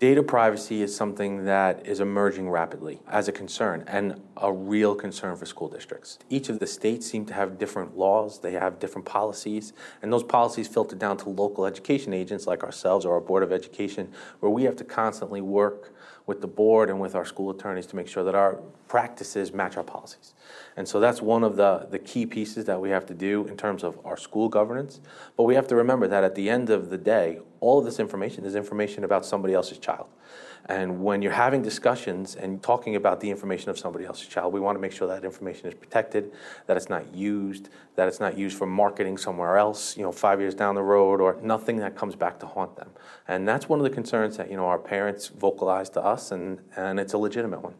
Data privacy is something that is emerging rapidly as a concern and a real concern for school districts. Each of the states seem to have different laws, they have different policies, and those policies filter down to local education agents like ourselves or our Board of Education, where we have to constantly work with the board and with our school attorneys to make sure that our practices match our policies. And so that's one of the, the key pieces that we have to do in terms of our school governance. But we have to remember that at the end of the day, all of this information is information about somebody else's child. And when you're having discussions and talking about the information of somebody else's child, we want to make sure that information is protected, that it's not used, that it's not used for marketing somewhere else, you know, five years down the road, or nothing that comes back to haunt them. And that's one of the concerns that, you know, our parents vocalize to us, and, and it's a legitimate one.